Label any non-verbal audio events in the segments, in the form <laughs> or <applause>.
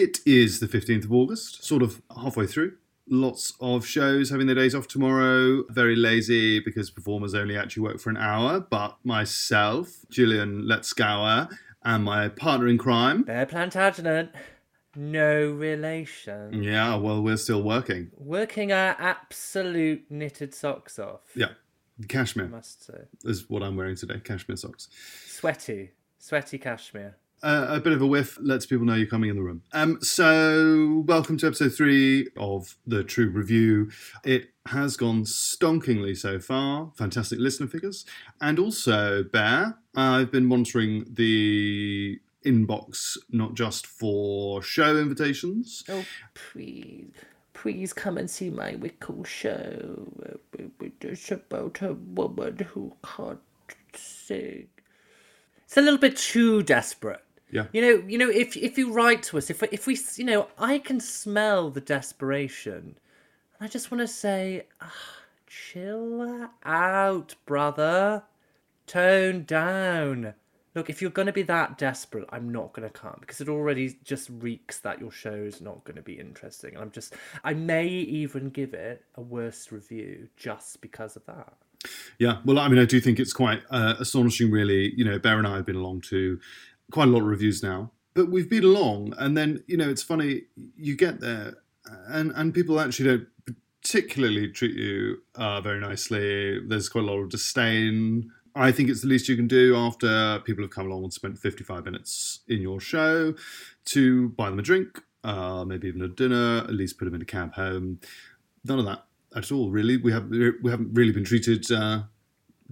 It is the 15th of August, sort of halfway through. Lots of shows having their days off tomorrow. Very lazy because performers only actually work for an hour. But myself, Julian Letzgower, and my partner in crime. Bear Plantagenet. No relation. Yeah, well, we're still working. Working our absolute knitted socks off. Yeah, I cashmere must say. is what I'm wearing today. Cashmere socks. Sweaty. Sweaty cashmere. Uh, a bit of a whiff lets people know you're coming in the room. Um, so, welcome to episode three of the True Review. It has gone stonkingly so far. Fantastic listener figures. And also, Bear, I've been monitoring the inbox not just for show invitations. Oh, please. Please come and see my Wickle show. It's about a woman who can't sing. It's a little bit too desperate. Yeah. You know, you know, if if you write to us, if if we, you know, I can smell the desperation. and I just want to say, ah, chill out, brother. Tone down. Look, if you're going to be that desperate, I'm not going to come because it already just reeks that your show's not going to be interesting. And I'm just, I may even give it a worse review just because of that. Yeah, well, I mean, I do think it's quite uh, astonishing, really. You know, Bear and I have been along to quite a lot of reviews now, but we've been along, and then you know, it's funny. You get there, and and people actually don't particularly treat you uh, very nicely. There's quite a lot of disdain. I think it's the least you can do after people have come along and spent 55 minutes in your show to buy them a drink, uh, maybe even a dinner, at least put them in a cab home. None of that at all, really. We haven't we haven't really been treated uh,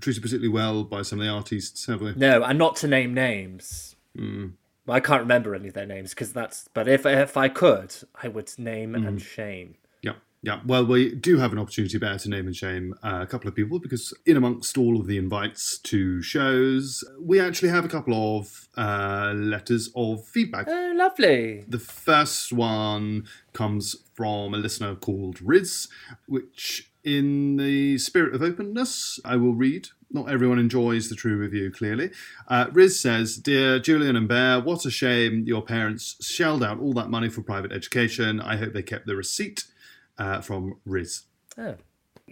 treated particularly well by some of the artists, have we? No, and not to name names. Mm. I can't remember any of their names because that's. But if if I could, I would name Mm. and shame. Yeah, yeah. Well, we do have an opportunity bear to name and shame uh, a couple of people because in amongst all of the invites to shows, we actually have a couple of uh, letters of feedback. Oh, lovely. The first one comes from a listener called Riz, which, in the spirit of openness, I will read. Not everyone enjoys the true review, clearly. Uh, Riz says, Dear Julian and Bear, what a shame your parents shelled out all that money for private education. I hope they kept the receipt uh, from Riz. Oh.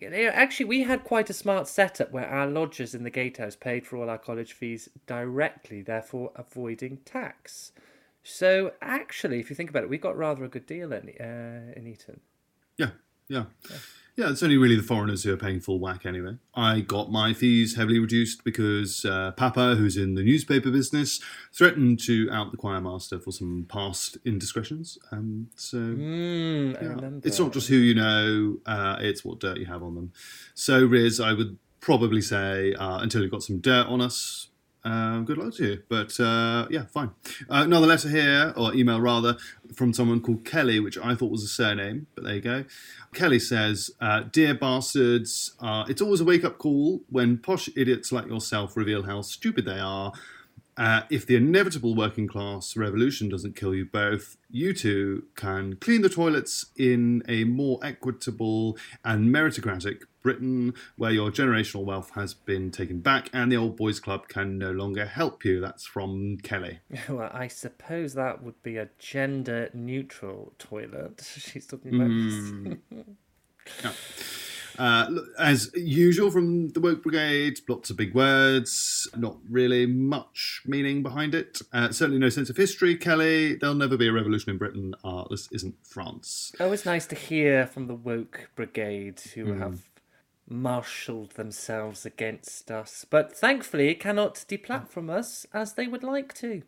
Actually, we had quite a smart setup where our lodgers in the gatehouse paid for all our college fees directly, therefore avoiding tax. So, actually, if you think about it, we got rather a good deal in, uh, in Eton. Yeah, yeah. Yeah, it's only really the foreigners who are paying full whack anyway. I got my fees heavily reduced because uh, Papa, who's in the newspaper business, threatened to out the choir master for some past indiscretions. Um, so Mm, yeah. it's not just who you know, uh, it's what dirt you have on them. So, Riz, I would probably say uh, until you've got some dirt on us, uh, good luck to you. But uh, yeah, fine. Uh, another letter here, or email rather, from someone called Kelly, which I thought was a surname, but there you go. Kelly says, uh, Dear bastards, uh, it's always a wake up call when posh idiots like yourself reveal how stupid they are. Uh, if the inevitable working class revolution doesn't kill you both, you two can clean the toilets in a more equitable and meritocratic Britain where your generational wealth has been taken back and the old boys club can no longer help you. That's from Kelly. <laughs> Well, I suppose that would be a gender neutral toilet. <laughs> She's talking about. <laughs> Yeah. Uh, as usual from the Woke Brigade, lots of big words, not really much meaning behind it. Uh, certainly no sense of history, Kelly. There'll never be a revolution in Britain. Uh, this isn't France. Oh, it's nice to hear from the woke brigade who Mm. have marshalled themselves against us, but thankfully cannot deplatform us as they would like to.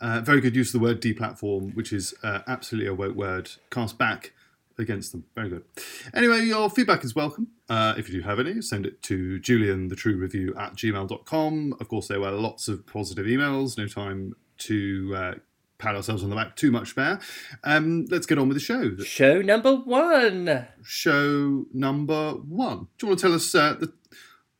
Uh, very good use of the word deplatform, which is uh, absolutely a woke word. Cast back against them. Very good. Anyway, your feedback is welcome. Uh, if you do have any, send it to julianthetruereview at gmail.com. Of course, there were lots of positive emails. No time to uh, pat ourselves on the back too much there. Um, let's get on with the show. Show number one. Show number one. Do you want to tell us uh, the...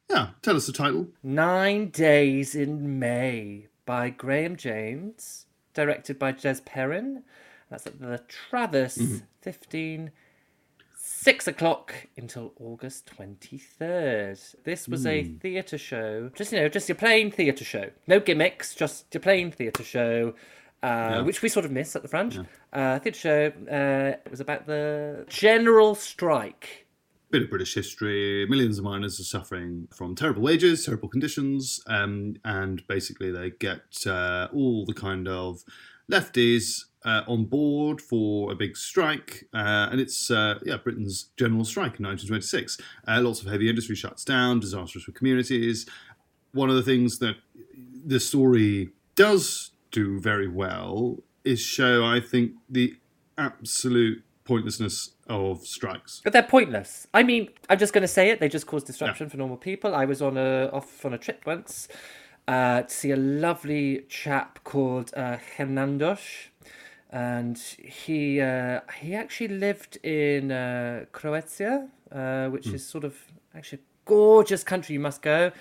Yeah, tell us the title. Nine Days in May by Graham James, directed by Jez Perrin. That's at the Traverse, 15, 6 o'clock until August 23rd. This was a theatre show. Just, you know, just your plain theatre show. No gimmicks, just your plain theatre show. Uh, which we sort of missed at the front. Uh, I think the show uh, it was about the general strike. bit of British history. Millions of miners are suffering from terrible wages, terrible conditions, um, and basically they get uh, all the kind of lefties uh, on board for a big strike, uh, and it's uh, yeah Britain's general strike in 1926. Uh, lots of heavy industry shuts down, disastrous for communities. One of the things that the story does do very well is show, I think, the absolute pointlessness of strikes. But they're pointless. I mean, I'm just going to say it. They just cause disruption for normal people. I was on a off on a trip once uh, to see a lovely chap called uh, Hernandos, and he uh, he actually lived in uh, Croatia, uh, which is sort of actually a gorgeous country. You must go.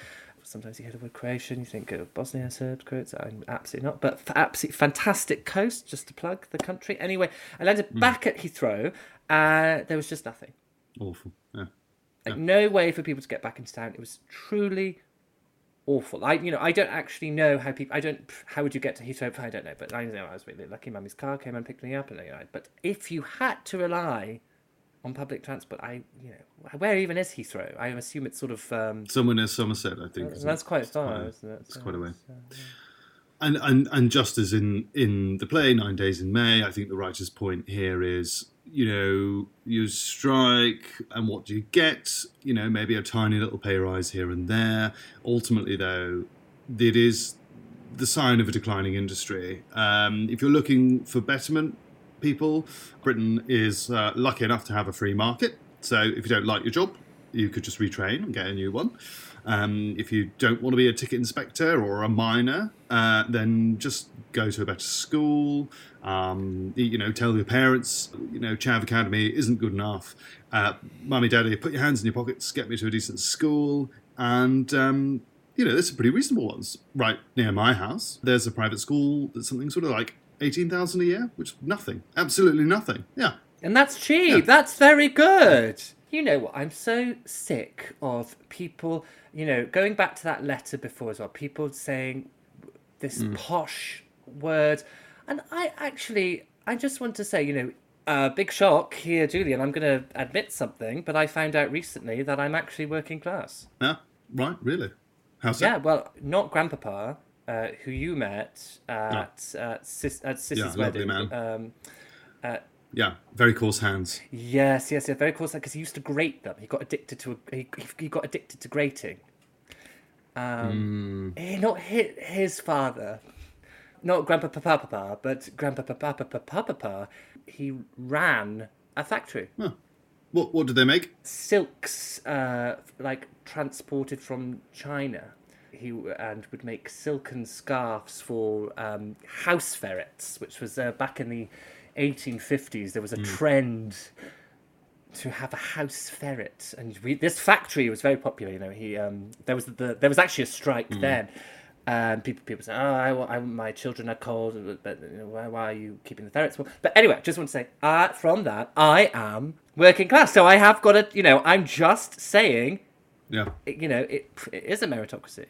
Sometimes you hear the word Croatian, you think of Bosnia, Serbs, Croats. I'm absolutely not, but absolutely fantastic coast. Just to plug the country. Anyway, I landed back at Heathrow. Uh, there was just nothing. Awful. Yeah. Like no way for people to get back into town. It was truly awful. I you know I don't actually know how people. I don't. How would you get to Heathrow? I don't know. But I know I was really lucky. Mummy's car came and picked me up, and you know, but if you had to rely on public transport, I you know where even is Heathrow? I assume it's sort of. Um, Somewhere near Somerset, I think. that's it? quite far, quite- isn't it? It's quite a way. And, and and just as in in the play Nine Days in May, I think the writer's point here is you know you strike and what do you get? You know maybe a tiny little pay rise here and there. Ultimately, though, it is the sign of a declining industry. Um, if you're looking for betterment, people, Britain is uh, lucky enough to have a free market. So if you don't like your job, you could just retrain and get a new one. Um, if you don't want to be a ticket inspector or a miner, uh, then just go to a better school. Um, you know, tell your parents, you know, Chav Academy isn't good enough. Uh, Mummy, Daddy, put your hands in your pockets, get me to a decent school, and um, you know, there's some pretty reasonable ones right near my house. There's a private school that's something sort of like eighteen thousand a year, which is nothing, absolutely nothing. Yeah, And that's cheap. That's very good. You know what? I'm so sick of people, you know, going back to that letter before as well, people saying this posh word. And I actually, I just want to say, you know, uh, big shock here, Julian. I'm going to admit something, but I found out recently that I'm actually working class. yeah, right, really. How's that? Yeah, well, not Grandpapa, uh, who you met at, uh, sis, at Sissy's Yeah, wedding. Um, Yeah, very coarse hands. Yes, yes, yeah, very cool. Because he used to grate them. He got addicted to a, he, he got addicted to grating. Um, eh, not his, his father, not Grandpa Papa Papa, but Grandpa Papa Papa Papa. He ran a factory. Huh. What what did they make? Silks, uh, like transported from China. He and would make silken scarves for um, house ferrets, which was uh, back in the 1850s. There was a trend to have a house ferret, and we, this factory was very popular. You know, he um, there was the there was actually a strike then. And people, people say, "Oh, I, I, my children are cold, but you know, why, why are you keeping the ferrets warm?" But anyway, just want to say, uh, from that, I am working class, so I have got a, you know, I'm just saying, Yeah, you know, it, it is a meritocracy.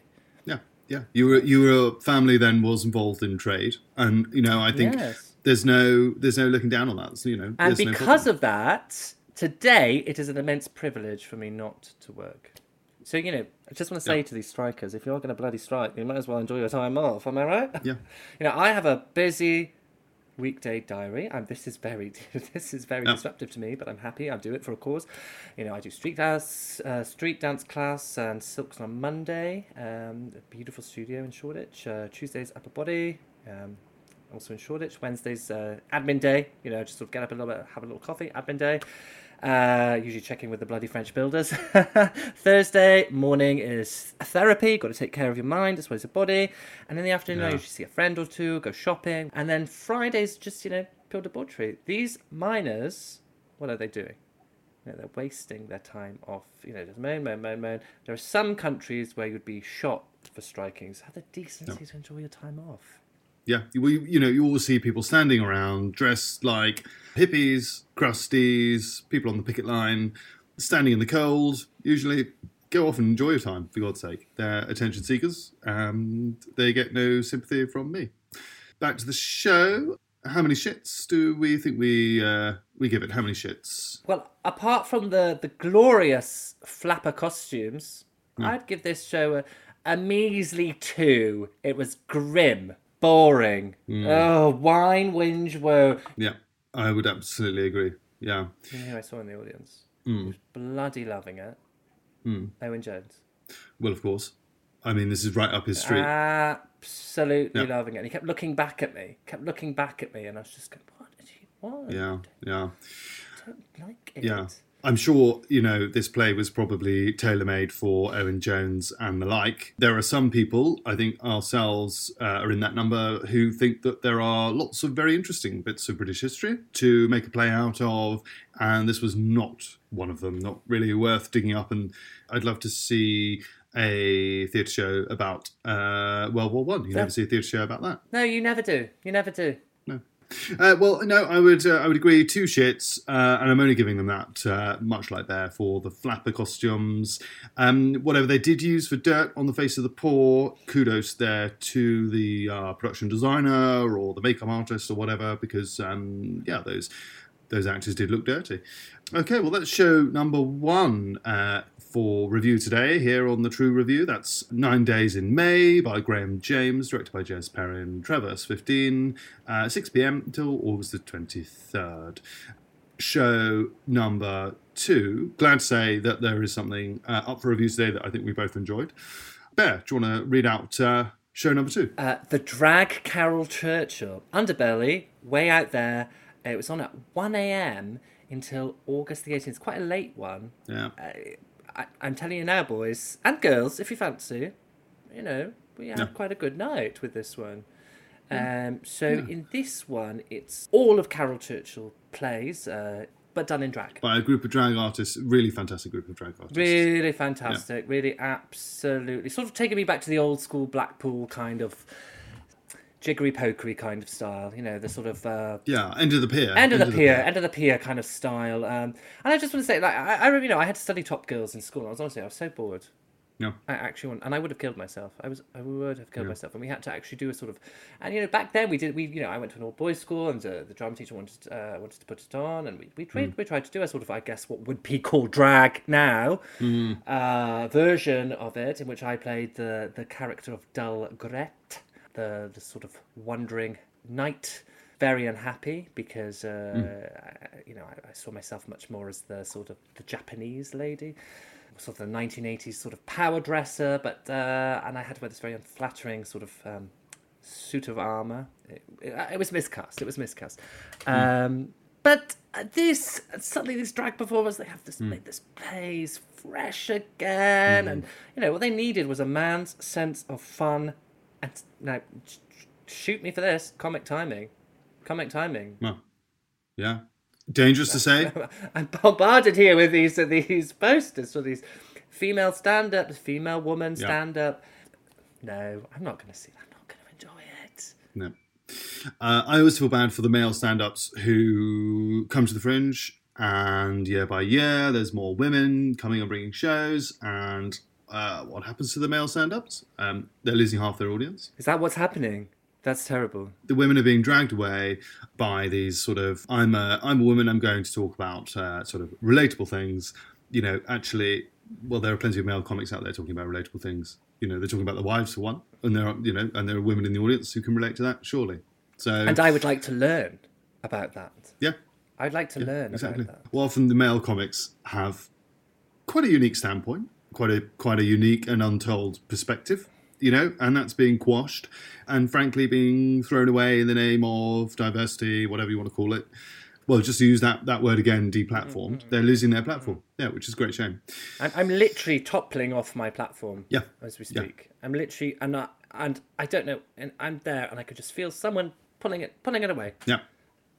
Yeah, yeah. You were you were family then was involved in trade, and you know I think Yes. there's no there's no looking down on that. So, you know, And there's no because of that, today it is an immense privilege for me not to work. So, you know, I just want to say Yeah. to these strikers, if you're going to bloody strike, you might as well enjoy your time off. Am I right? yeah, <laughs> You know, I have a busy weekday diary, and this is very, <laughs> this is very Yeah. disruptive to me. But I'm happy. I do it for a cause. You know, I do street dance, uh, street dance class, and silks on Monday. Um, beautiful studio in Shoreditch. Uh, Tuesdays upper body. Um, also in Shoreditch. Wednesdays uh, admin day. You know, just sort of get up a little bit, have a little coffee. Admin day. Uh, usually checking with the bloody French builders. <laughs> Thursday morning is therapy. Got to take care of your mind as well as your body. And in the afternoon, I usually see a friend or two, go shopping. And then Fridays, just you know, pure debauchery. These miners, what are they doing? You know, they're wasting their time off. You know, just moan, moan, moan, moan. There are some countries where you'd be shot for striking. So have the decency to enjoy your time off. Yeah. You, you know, you always see people standing around dressed like hippies, crusties, people on the picket line, standing in the cold. Usually, go off and enjoy your time for God's sake. They're attention seekers, and they get no sympathy from me. back to the show. How many shits do we think we uh, we give it? How many shits? Well, apart from the the glorious flapper costumes, I'd give this show a, a measly two. It was grim, boring. Hmm. Oh, wine, whinge, woe. Yeah, I would absolutely agree. Yeah, You know who I saw in the audience? Hmm. Was bloody loving it. Hmm. Owen Jones. well, of course. I mean, this is right up his street. Absolutely Yeah. loving it. And he kept looking back at me, kept looking back at me, and I was just going, what did he want? yeah, yeah. I don't like it. Yeah. I'm sure, you know, this play was probably tailor made for Owen Jones and the like. There are some people, I think ourselves uh, are in that number, who think that there are lots of very interesting bits of British history to make a play out of, and this was not one of them, not really worth digging up. And I'd love to see a theatre show about uh, World War One. You never see a theatre show about that. No, you never do. You never do. <laughs> Uh, well, no, I would uh, I would agree. Two shits, uh, and I'm only giving them that uh, much like there for the flapper costumes. Um, whatever they did use for dirt on the face of the poor, kudos there to the uh, production designer or the makeup artist or whatever, because um, yeah, those those actors did look dirty. Okay, well that's show number one uh, for review today here on the True Review. That's Nine Days in May by Graham James, directed by Jez Perrin, Traverse 15, uh, 6 pm until August the 23rd. Show number two. Glad to say that there is something uh, up for review today that I think we both enjoyed. Bear, do you want to read out uh, show number two? Uh, the Drag Caryl Churchill. Underbelly, way out there. It was on at 1 a.m. until August the 18th. It's quite a late one. Yeah. I, I'm telling you now, boys and girls, if you fancy, you know, we had Yeah. quite a good night with this one. Um, so in this one, it's all of Caryl Churchill plays, uh, but done in drag. By a group of drag artists, really fantastic group of drag artists. Really fantastic, really absolutely. Sort of taking me back to the old school Blackpool kind of jiggery pokery kind of style, you know, the sort of uh, Yeah, end of the pier. end of the pier, end of the pier kind of style. Um, and I just want to say, like, I, I, you know, I had to study Top Girls in school. I was honestly, I was so bored. No, I actually want, and I would have killed myself. I was, I would have killed myself, and we had to actually do a sort of, and you know, back then we did, we, you know, I went to an all boys school, and uh, the drama teacher wanted, uh, wanted to put it on, and we, we tried, we tried to do a sort of, I guess, what would be called drag now, uh, version of it, in which I played the the character of Dull Gret, the the sort of wandering knight very unhappy because uh, I, you know I, I saw myself much more as the sort of the Japanese lady, sort of the 1980s sort of power dresser, but uh, and I had to wear this very unflattering sort of um, suit of armor. It, it, it was miscast. It was miscast. Um, but this suddenly these drag performers they have this make this plays fresh again, and you know what they needed was a man's sense of fun and now sh- sh- shoot me for this comic timing, comic timing. Well, yeah. Dangerous to say. <laughs> I'm bombarded here with these these posters for these female stand up, female woman stand up. No, I'm not going to see. That. I'm not going to enjoy it. No. Uh, I always feel bad for the male stand ups who come to the fringe, and year by year, there's more women coming and bringing shows. And uh, what happens to the male stand ups? Um, they're losing half their audience. Is that what's happening? That's terrible. The women are being dragged away by these sort of I'm a, I'm a woman, I'm going to talk about uh, sort of relatable things. You know, actually, well, there are plenty of male comics out there talking about relatable things. You know, they're talking about the wives for one, and there are you know, and there are women in the audience who can relate to that, surely. So And I would like to learn about that. yeah, I'd like to learn exactly. about that. Well, often the male comics have quite a unique standpoint, quite a quite a unique and untold perspective, you know, and that's being quashed and frankly being thrown away in the name of diversity, whatever you want to call it. Well, just to use that that word again, deplatformed. Mm-hmm. They're losing their mm-hmm. platform. Yeah, which is a great shame. I'm, I'm literally toppling off my platform. Yeah. As we Yeah. speak, I'm literally and I, and I don't know, and I'm there, and I could just feel someone pulling it, pulling it away, Yeah,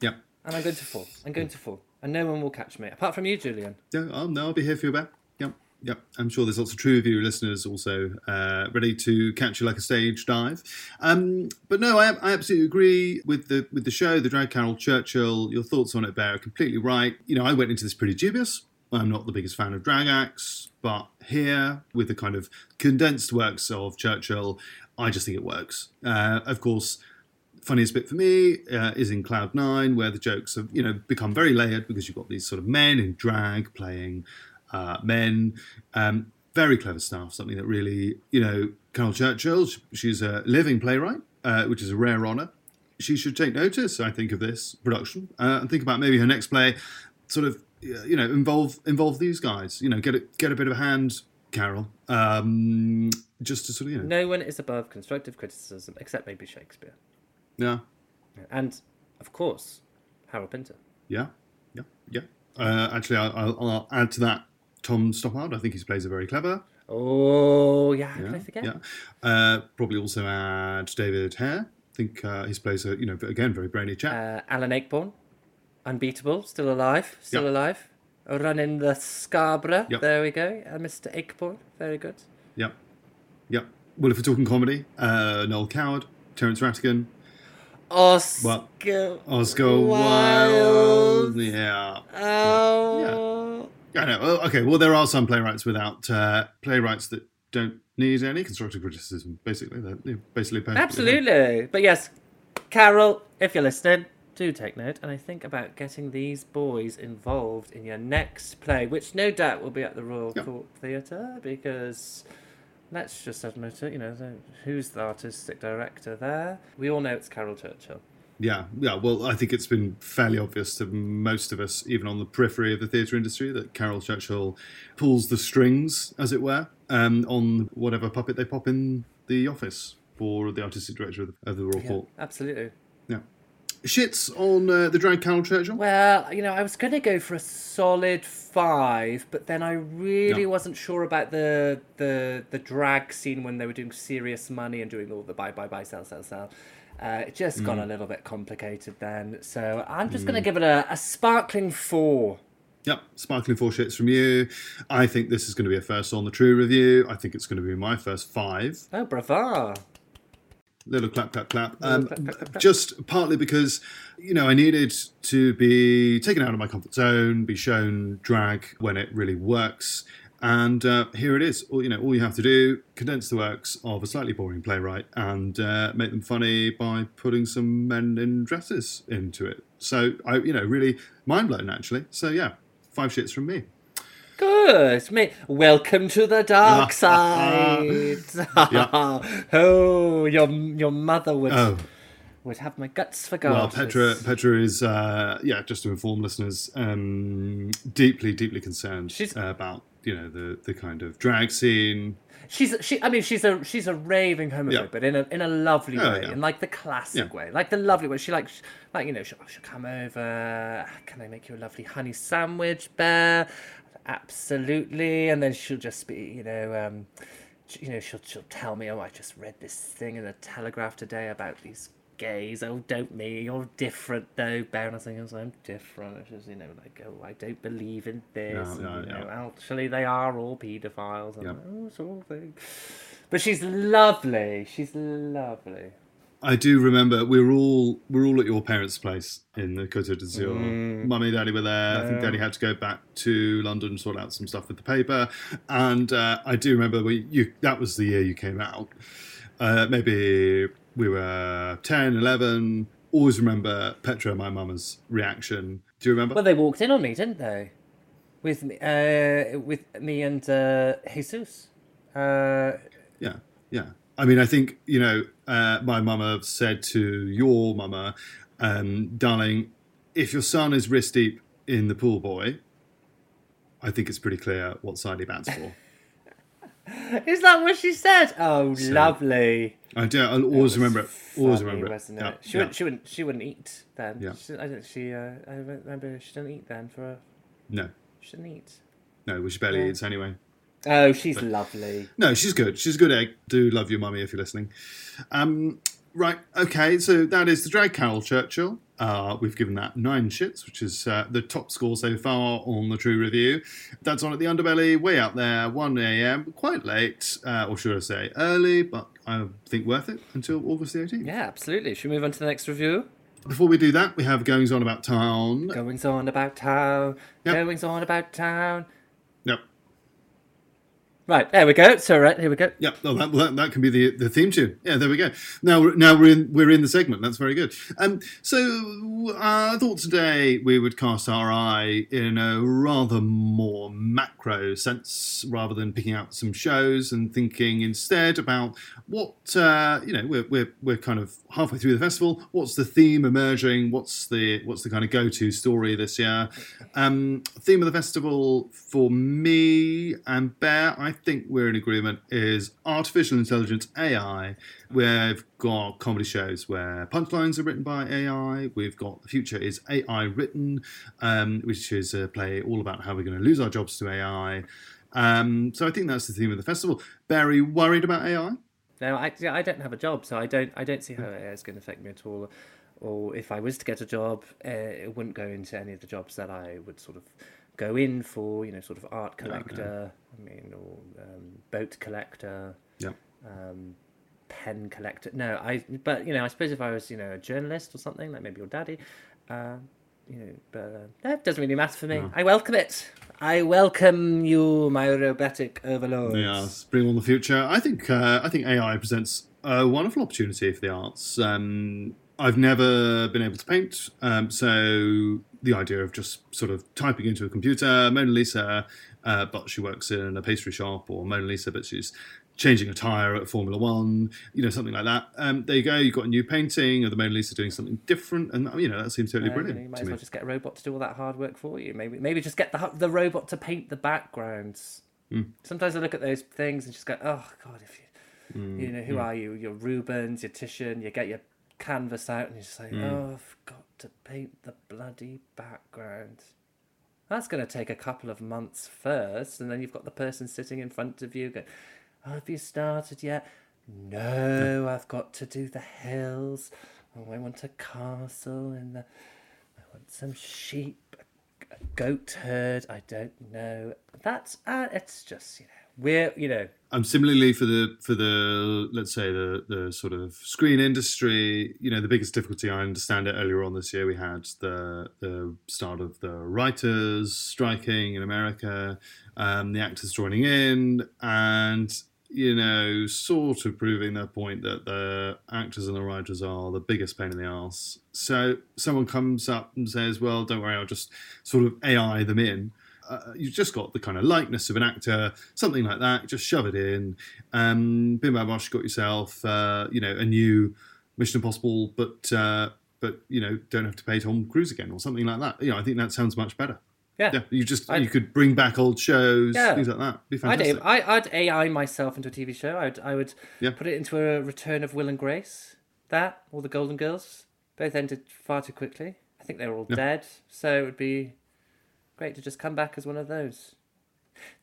yeah, and I'm going to fall. I'm going to fall, and no one will catch me apart from you, Julian. yeah. Oh, no, I'll be here for you, back. Yep, yep. I'm sure there's lots of true review listeners also uh, ready to catch you like a stage dive. Um, but no, I, I absolutely agree with the with the show, the drag Caryl Churchill. Your thoughts on it, Bear, are completely right. You know, I went into this pretty dubious. I'm not the biggest fan of drag acts, but here with the kind of condensed works of Churchill, I just think it works. Uh, of course, funniest bit for me uh, is in Cloud Nine, where the jokes have you know become very layered because you've got these sort of men in drag playing uh, men. Um, very clever stuff. Something that really you know, Caryl Churchill. She's a living playwright, uh, which is a rare honour. She should take notice, I think, of this production uh, and think about maybe her next play, sort of you know involve involve these guys. You know, get a, get a bit of a hand Caryl, um, just to sort of you know. No one is above constructive criticism except maybe Shakespeare, Yeah, and of course Harold Pinter. yeah, yeah, yeah. Uh, actually, I'll, I'll, I'll add to that Tom Stoppard. I think his plays are very clever. Oh yeah, Yeah, I forget? yeah. Uh, probably also add David Hare. I think uh, his plays are you know again very brainy chap. Uh, Alan Ayckbourn, unbeatable, still alive, still Yep. alive. Running the Scarborough. Yep. There we go. Uh, Mr. Ayckbourn, very good. Yep, yep. Well, if we're talking comedy, uh, Noel Coward, Terence Rattigan, Oscar. well, Oscar Wilde. Wilde. Yeah, Oh. I know. Okay, well, there are some playwrights without uh, playwrights that don't need any constructive criticism. Basically, they're basically fine. Absolutely. But yes, Caryl, if you're listening, do take note. And I think about getting these boys involved in your next play, which no doubt will be at the Royal Yeah. Court Theatre, because let's just admit it, you know, who's the artistic director there? We all know it's Caryl Churchill. Yeah, yeah. Well, I think it's been fairly obvious to most of us, even on the periphery of the theatre industry, that Caryl Churchill pulls the strings, as it were, um, on whatever puppet they pop in the office for the artistic director of the, of the Royal Court. Absolutely. Yeah. Shits on uh, the drag Caryl Churchill. Well, you know, I was going to go for a solid five, but then I really Yeah. wasn't sure about the the the drag scene when they were doing serious money and doing all the buy buy buy sell sell sell. Uh, it just got a Mm. little bit complicated then, so I'm just going to give it a, a sparkling four. Yep, sparkling four shits from you. I think this is going to be a first on the True review. I think it's going to be my first five. Oh, brava! little clap clap clap um, clap, clap, clap. just partly because you know i needed to be taken out of my comfort zone be shown drag when it really works and uh, here it is all you know all you have to do condense the works of a slightly boring playwright and uh, make them funny by putting some men in dresses into it so i you know really mind blown actually so yeah five shits from me Good, me. Welcome to the dark <laughs> side. <laughs> oh, your your mother would oh would have my guts for Well, garters. Petra, Petra is, uh, yeah, just to inform listeners, um, deeply, deeply concerned uh, about you know the the kind of drag scene. She's she. I mean, she's a she's a raving homophobe, Yeah. but in a in a lovely Oh, way, yeah. in like the classic Yeah. way, like the lovely way. She like sh- like you know she'll, she'll come over. Can I make you a lovely honey sandwich, Bear? Absolutely, and then she'll just be you know. Um, you know, she'll she'll tell me, oh, I just read this thing in the Telegraph today about these gays. Oh, don't me, you're different though, Bear. And I was thinking, "Oh, I'm different. It's just, you know, like, oh, I don't believe in this. Yeah, and, yeah, you know, yeah. actually, they are all paedophiles. And Yeah. like, oh, sort of thing. But she's lovely. She's lovely. I do remember we were all we were all at your parents' place in the Côte d'Azur. Mm. Mummy and Daddy were there. I think Daddy had to go back to London and sort out some stuff with the paper. And uh, I do remember we you that was the year you came out. Uh, maybe we were 10, 11. Always remember Petra, my mama's reaction. Do you remember? Well, they walked in on me, didn't they? With me, uh, with me and uh, Jesus. Uh, Yeah, yeah. I mean, I think you know, uh, my mama said to your mama, um, "Darling, if your son is wrist deep in the pool boy, I think it's pretty clear what side he bats for." <laughs> <laughs> is that what she said? Oh, lovely. I do. I'll always remember it. Always Funny, remember it. Yeah, it? She yeah. wouldn't. She wouldn't. She wouldn't eat then. Yeah. She, I don't. She. Uh, I remember she didn't eat then for. A, No, she didn't eat. no, well, she barely Yeah. eats anyway. Oh, she's lovely. No, she's good. She's a good egg. Do love your mummy if you're listening. Um, right. Okay. So that is the drag Caryl Churchill. Uh, we've given that nine shits, which is uh, the top score so far on the True Review. That's on at the Underbelly, way out there, 1 a.m. Quite late, uh, or should I say early, but I think worth it until August the 18th. Yeah, absolutely. Should we move on to the next review? Before we do that, we have goings on about town. Goings on about town. Yep. Goings on about town. Right, there we go. So, right, here we go. Yeah, oh, that, that that can be the the theme tune. Yeah, there we go. Now now we're in we're in the segment. That's very good. Um, so uh, I thought today we would cast our eye in a rather more macro sense, rather than picking out some shows and thinking instead about what uh, you know. We're we're we're kind of halfway through the festival. What's the theme emerging? What's the what's the kind of go to story this year? Um, theme of the festival for me and Bear, I think we're in agreement, is artificial intelligence AI. We've got comedy shows where punchlines are written by AI. We've got the future is AI written, um, which is a play all about how we're going to lose our jobs to AI. Um, so I think that's the theme of the festival. Barry, worried about AI? No, I, I don't have a job, so I don't I don't see how AI is going to affect me at all. Or if I was to get a job, uh, it wouldn't go into any of the jobs that I would sort of go in for. You know, sort of art collector. I mean, or um, boat collector. Yeah. Um, pen collector. No, I. But you know, I suppose if I was you know a journalist or something like maybe your daddy. Uh, you know, but uh, that doesn't really matter for me. I welcome it. I welcome you, my robotic overlords. Yes, bring on the future. I think uh, I think AI presents a wonderful opportunity for the arts. Um, I've never been able to paint, um, so the idea of just sort of typing into a computer, Mona Lisa, uh, but she works in a pastry shop, or Mona Lisa, but she's changing a tire at Formula One, you know, something like that. Um, there you go. You've got a new painting of the Mona Lisa doing something different, and you know that seems totally Uh, you, know, brilliant you might as me. well just get a robot to do all that hard work for you. Maybe maybe just get the the robot to paint the backgrounds. Hmm. Sometimes I look at those things and just go, oh god, if you Hmm, you know who are you? You're Rubens, you're Titian. You get your canvas out and you just say, Hmm. oh, I've got to paint the bloody background. That's going to take a couple of months first, and then you've got the person sitting in front of you going, oh, have you started yet? No, I've got to do the hills. Oh, I want a castle in the. I want some sheep, a, a goat herd. I don't know. That's uh, it's just you know we're you know Um, similarly for the for the let's say the the sort of screen industry, you know, the biggest difficulty I understand it earlier on this year we had the the start of the writers striking in America, um, the actors joining in, and you know, sort of proving their point that the actors and the writers are the biggest pain in the ass. So someone comes up and says, "Well, don't worry, I'll just sort of AI them in." Uh, you've just got the kind of likeness of an actor, something like that. Just shove it in. Um, Bim Bam Bosh, got yourself, uh, you know, a new Mission Impossible, but uh, but you know, don't have to pay Tom Cruise again or something like that. You know, I think that sounds much better. yeah. Yeah, you just I'd- you could bring back old shows, Yeah. things like that. Be I'd, fantastic. I, I'd AI myself into a TV show. I'd, I would Yeah. put it into a Return of Will and Grace. That or the Golden Girls. Both ended far too quickly. I think they were all dead. So it would be great to just come back as one of those.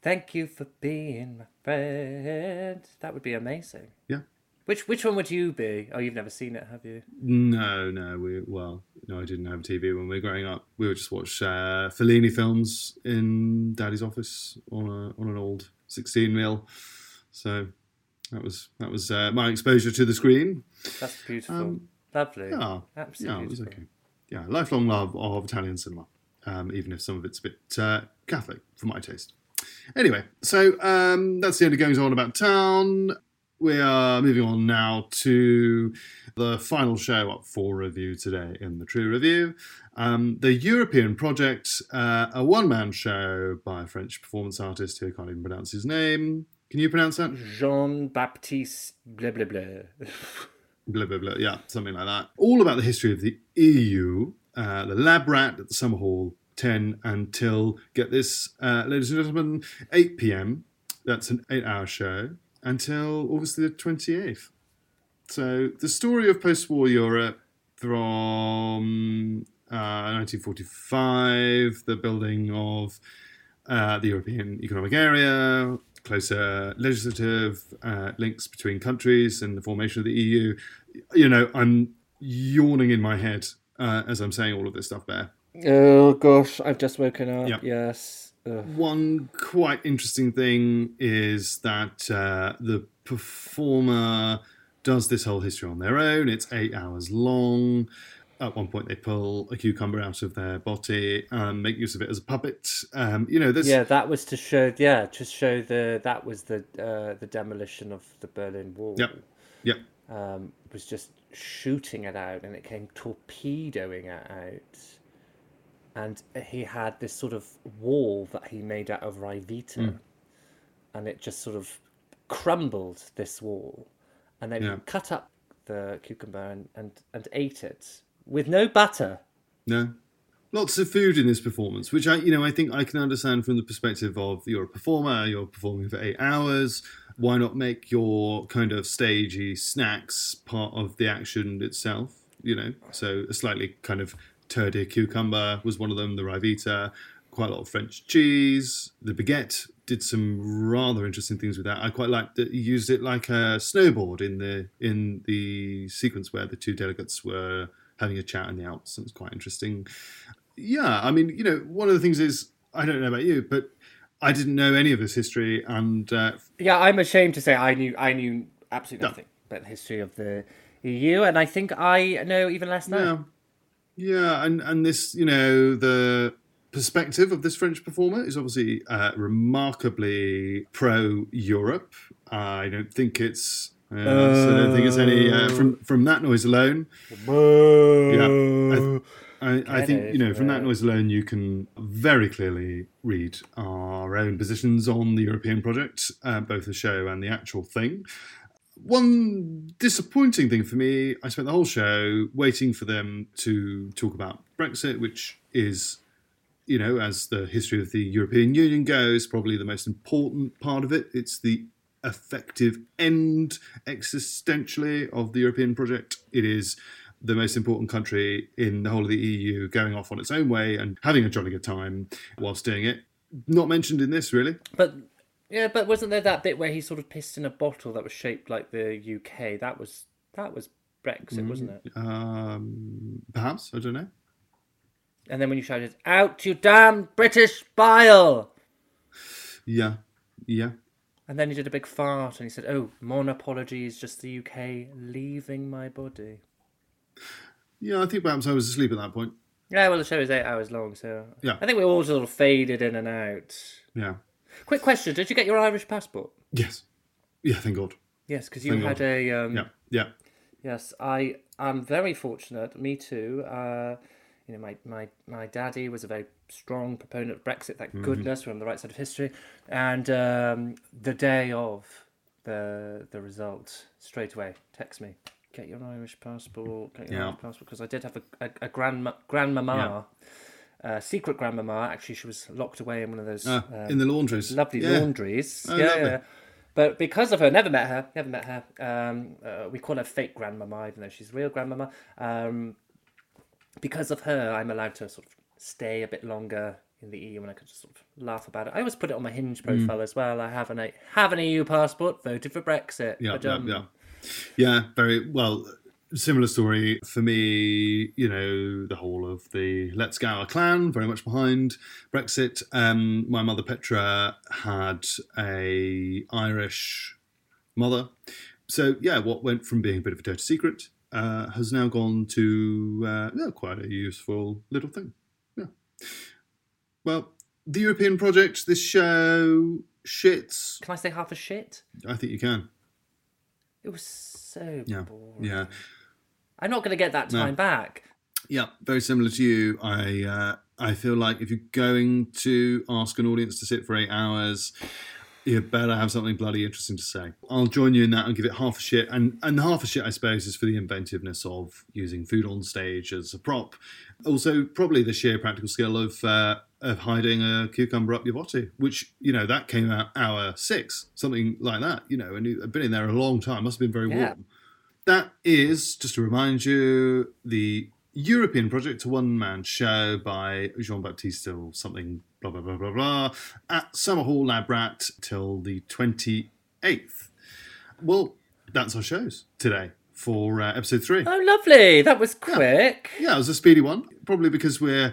Thank you for being my friend. That would be amazing. Yeah. Which which one would you be? Oh, you've never seen it, have you? No, no, we well, no, I didn't have a TV when we were growing up. We would just watch uh, Fellini films in Daddy's office on a on an old sixteen mil. So that was that was uh, my exposure to the screen. That's beautiful. Um, Lovely. Yeah, Absolutely yeah, it was beautiful. okay. Yeah, lifelong love of Italian cinema, um, even if some of it's a bit uh, Catholic for my taste. Anyway, so um, that's the end of goings on about town. We are moving on now to the final show up for review today in the True Review. Um, the European Project, uh, a one man show by a French performance artist who I can't even pronounce his name. Can you pronounce that? Jean Baptiste blah <laughs> blah blah. blah blah blah. Yeah, something like that. All about the history of the EU, uh, the lab rat at the Summerhall, ten until get this, uh, ladies and gentlemen, eight p.m. That's an eight-hour show until August the twenty-eighth. So the story of post-war Europe from uh, 1945, the building of uh, the European Economic Area, closer legislative uh, links between countries, and the formation of the EU. You know, I'm yawning in my head uh, as I'm saying all of this stuff there. Oh gosh, I've just woken up. Yep. Yes. Ugh. One quite interesting thing is that uh, the performer does this whole history on their own. It's eight hours long. At one point they pull a cucumber out of their body and make use of it as a puppet. Um, you know, there's Yeah, that was to show. Yeah, to show the that was the uh, the demolition of the Berlin Wall. Yep. Yep. Um, was just shooting it out, and it came torpedoing it out. And he had this sort of wall that he made out of Ryvita, Mm. and it just sort of crumbled this wall, and then Yeah. he cut up the cucumber and, and, and ate it with no butter. No. Lots of food in this performance, which I, you know, I think I can understand from the perspective of you're a performer, you're performing for eight hours. Why not make your kind of stagey snacks part of the action itself? You know, so a slightly kind of turdy cucumber was one of them. The Ryvita, quite a lot of French cheese. The baguette did some rather interesting things with that. I quite liked that he used it like a snowboard in the in the sequence where the two delegates were having a chat in the Alps. It was quite interesting. Yeah, I mean, you know, one of the things is I don't know about you, but I didn't know any of this history, and uh, Yeah, I'm ashamed to say I knew I knew absolutely No. nothing about the history of the EU, and I think I know even less now. yeah, yeah, and and this, you know, the perspective of this French performer is obviously uh, remarkably pro Europe. I don't think it's. Uh, so I don't think it's any uh, from from that noise alone. Yeah, I, I think you know from that noise alone, you can very clearly read our own positions on the European project, uh, both the show and the actual thing. One disappointing thing for me, I spent the whole show waiting for them to talk about Brexit, which is, you know, as the history of the European Union goes, probably the most important part of it. It's the effective end existentially of the European project. It is the most important country in the whole of the EU going off on its own way and having a jolly good time whilst doing it. Not mentioned in this, really. But yeah, but wasn't there that bit where he sort of pissed in a bottle that was shaped like the UK? That was that was Brexit, wasn't it? Um, perhaps I don't know. And then when you shouted, "Out, you damn British bile!" Yeah, yeah. And then he did a big fart and he said, "Oh, mon apologies, just the UK leaving my body." Yeah, I think perhaps I was asleep at that point. Yeah, well, the show is eight hours long, so Yeah. I think we all sort of faded in and out. Yeah. Quick question: Did you get your Irish passport? Yes. Yeah, thank God. Yes, because you Thank had God. a um, Yeah, yeah. Yes, I am very fortunate. Me too. Uh, you know, my, my, my daddy was a very strong proponent of Brexit. Thank goodness we're on the right side of history. And um, the day of the the result, straight away, text me. Get your Irish passport. Get your Yeah. Irish passport because I did have a a, a grandma grandmama, uh, secret grandmama. Actually, she was locked away in one of those Uh, um, in the laundries. lovely yeah. laundries. Oh, yeah, lovely. yeah. But because of her, never met her, never met her. Um, uh, we call her fake grandmama, even though she's real grandmama. Um, because of her, I'm allowed to sort of stay a bit longer in the EU, and I could just sort of laugh about it. I always put it on my Hinge Mm. profile as well. I have an a have an EU passport, voted for Brexit. Yeah, But, yeah, um, yeah. Yeah, very well. Similar story for me. You know, the whole of the Let's Gower clan very much behind Brexit. Um, my mother Petra had a Irish mother, so yeah, what went from being a bit of a dirty secret uh, has now gone to uh, yeah, quite a useful little thing. Yeah. Well, the European project, this show, shits. Can I say half a shit? I think you can. It was so Yeah, boring. yeah. I'm not going to get that time back. Yeah, very similar to you. I uh, I feel like if you're going to ask an audience to sit for eight hours, you better have something bloody interesting to say. I'll join you in that and give it half a shit. And and half a shit, I suppose, is for the inventiveness of using food on stage as a prop. Also, probably the sheer practical skill of uh, of hiding a cucumber up your body, which you know that came out hour six, something like that. You know, and you've been in there a long time. Must have been very Yeah. warm. That is, just to remind you, the European project, a one man show by Jean Baptiste or something, blah, blah, blah, blah, blah, at Summerhall Lab Rat till the 28th. Well, that's our shows today for uh, episode three. Oh, lovely. That was quick. Yeah, it was a speedy one, probably because we're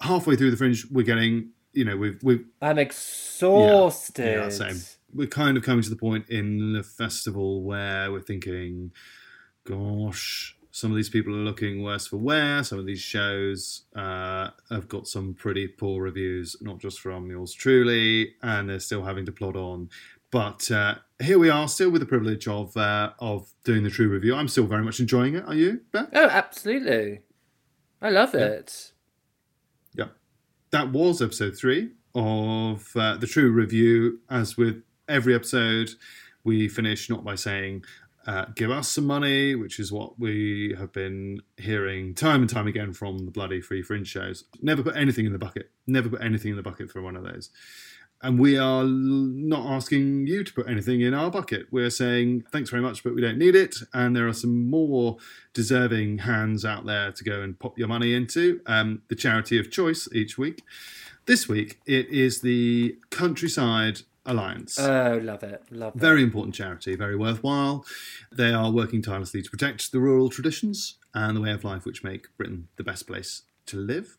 halfway through the fringe. We're getting, you know, we've, we've I'm exhausted. yeah, same. We're kind of coming to the point in the festival where we're thinking, gosh, Some of these people are looking worse for wear. Some of these shows uh, have got some pretty poor reviews, not just from yours truly, and they're still having to plod on. But uh, here we are, still with the privilege of uh, of doing the true review. I'm still very much enjoying it. Are you, Beth? Oh, absolutely. I love it. Yeah. That was episode three of uh, the true review. As with every episode, we finish not by saying, give us some money, which is what we have been hearing time and time again from the bloody free fringe shows. Never put anything in the bucket. Never put anything in the bucket for one of those. And we are not asking you to put anything in our bucket. We're saying thanks very much, but we don't need it. And there are some more deserving hands out there to go and pop your money into. Um, the charity of choice each week. This week it is the Countryside Alliance. Oh, love it. Love it. Very important charity, very worthwhile. They are working tirelessly to protect the rural traditions and the way of life which make Britain the best place to live.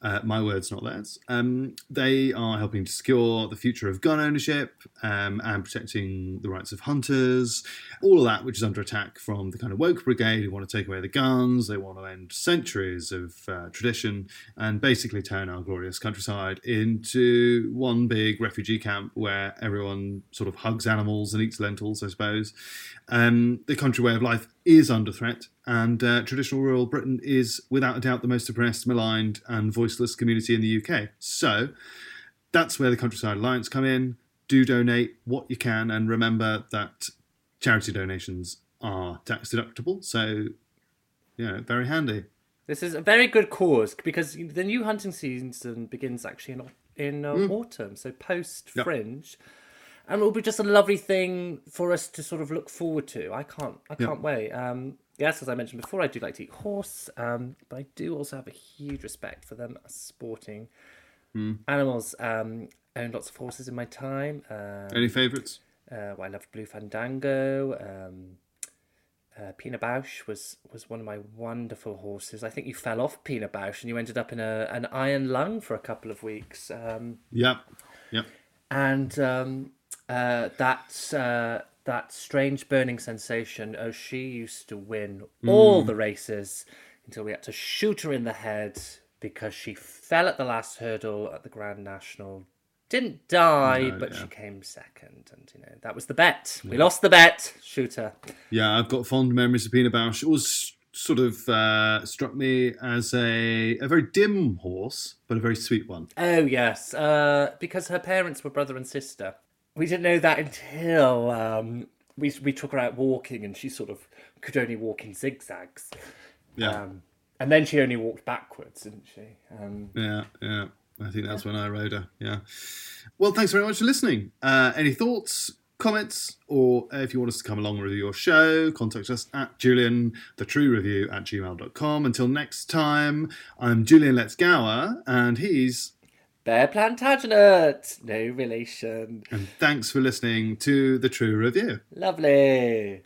Uh, my words, not theirs. Um, they are helping to secure the future of gun ownership um, and protecting the rights of hunters. All of that, which is under attack from the kind of woke brigade who want to take away the guns. They want to end centuries of uh, tradition and basically turn our glorious countryside into one big refugee camp where everyone sort of hugs animals and eats lentils, I suppose. Um, the country way of life is under threat, and uh, traditional rural Britain is without a doubt the most oppressed, maligned, and voiceless community in the UK. So that's where the Countryside Alliance come in. Do donate what you can, and remember that charity donations are tax deductible. So, you know, very handy. This is a very good cause because the new hunting season begins actually in in uh, autumn, so post Yep. And it will be just a lovely thing for us to sort of look forward to. I can't, I can't wait. Um, yes, as I mentioned before, I do like to eat horse, um, but I do also have a huge respect for them as sporting animals. Um, owned lots of horses in my time. Um, Any favourites? uh, well, I loved Blue Fandango. Um, uh, Pina Bausch was, was one of my wonderful horses. I think you fell off Pina Bausch and you ended up in a, an iron lung for a couple of weeks. Um, Yep. Yep. and um, uh, that uh, that strange burning sensation. Oh, she used to win all the races until we had to shoot her in the head because she fell at the last hurdle at the Grand National. Didn't die, No, but yeah. she came second, and you know that was the bet. We lost the bet. Shooter. Yeah, I've got fond memories of Pina Bausch. It was sort of uh, struck me as a, a very dim horse, but a very sweet one. Oh yes, uh, because her parents were brother and sister. We didn't know that until um, we we took her out walking, and she sort of could only walk in zigzags. Yeah. Um, and then she only walked backwards, didn't she? Um, Yeah, yeah. I think that's when I rode her. Yeah. Well, thanks very much for listening. Uh, any thoughts, comments, or if you want us to come along and review your show, contact us at Julian, the true review at gmail.com. Until next time, I'm Julian Let's Gower, and he's. Bear Plantagenet, no relation. And thanks for listening to the True Review. Lovely.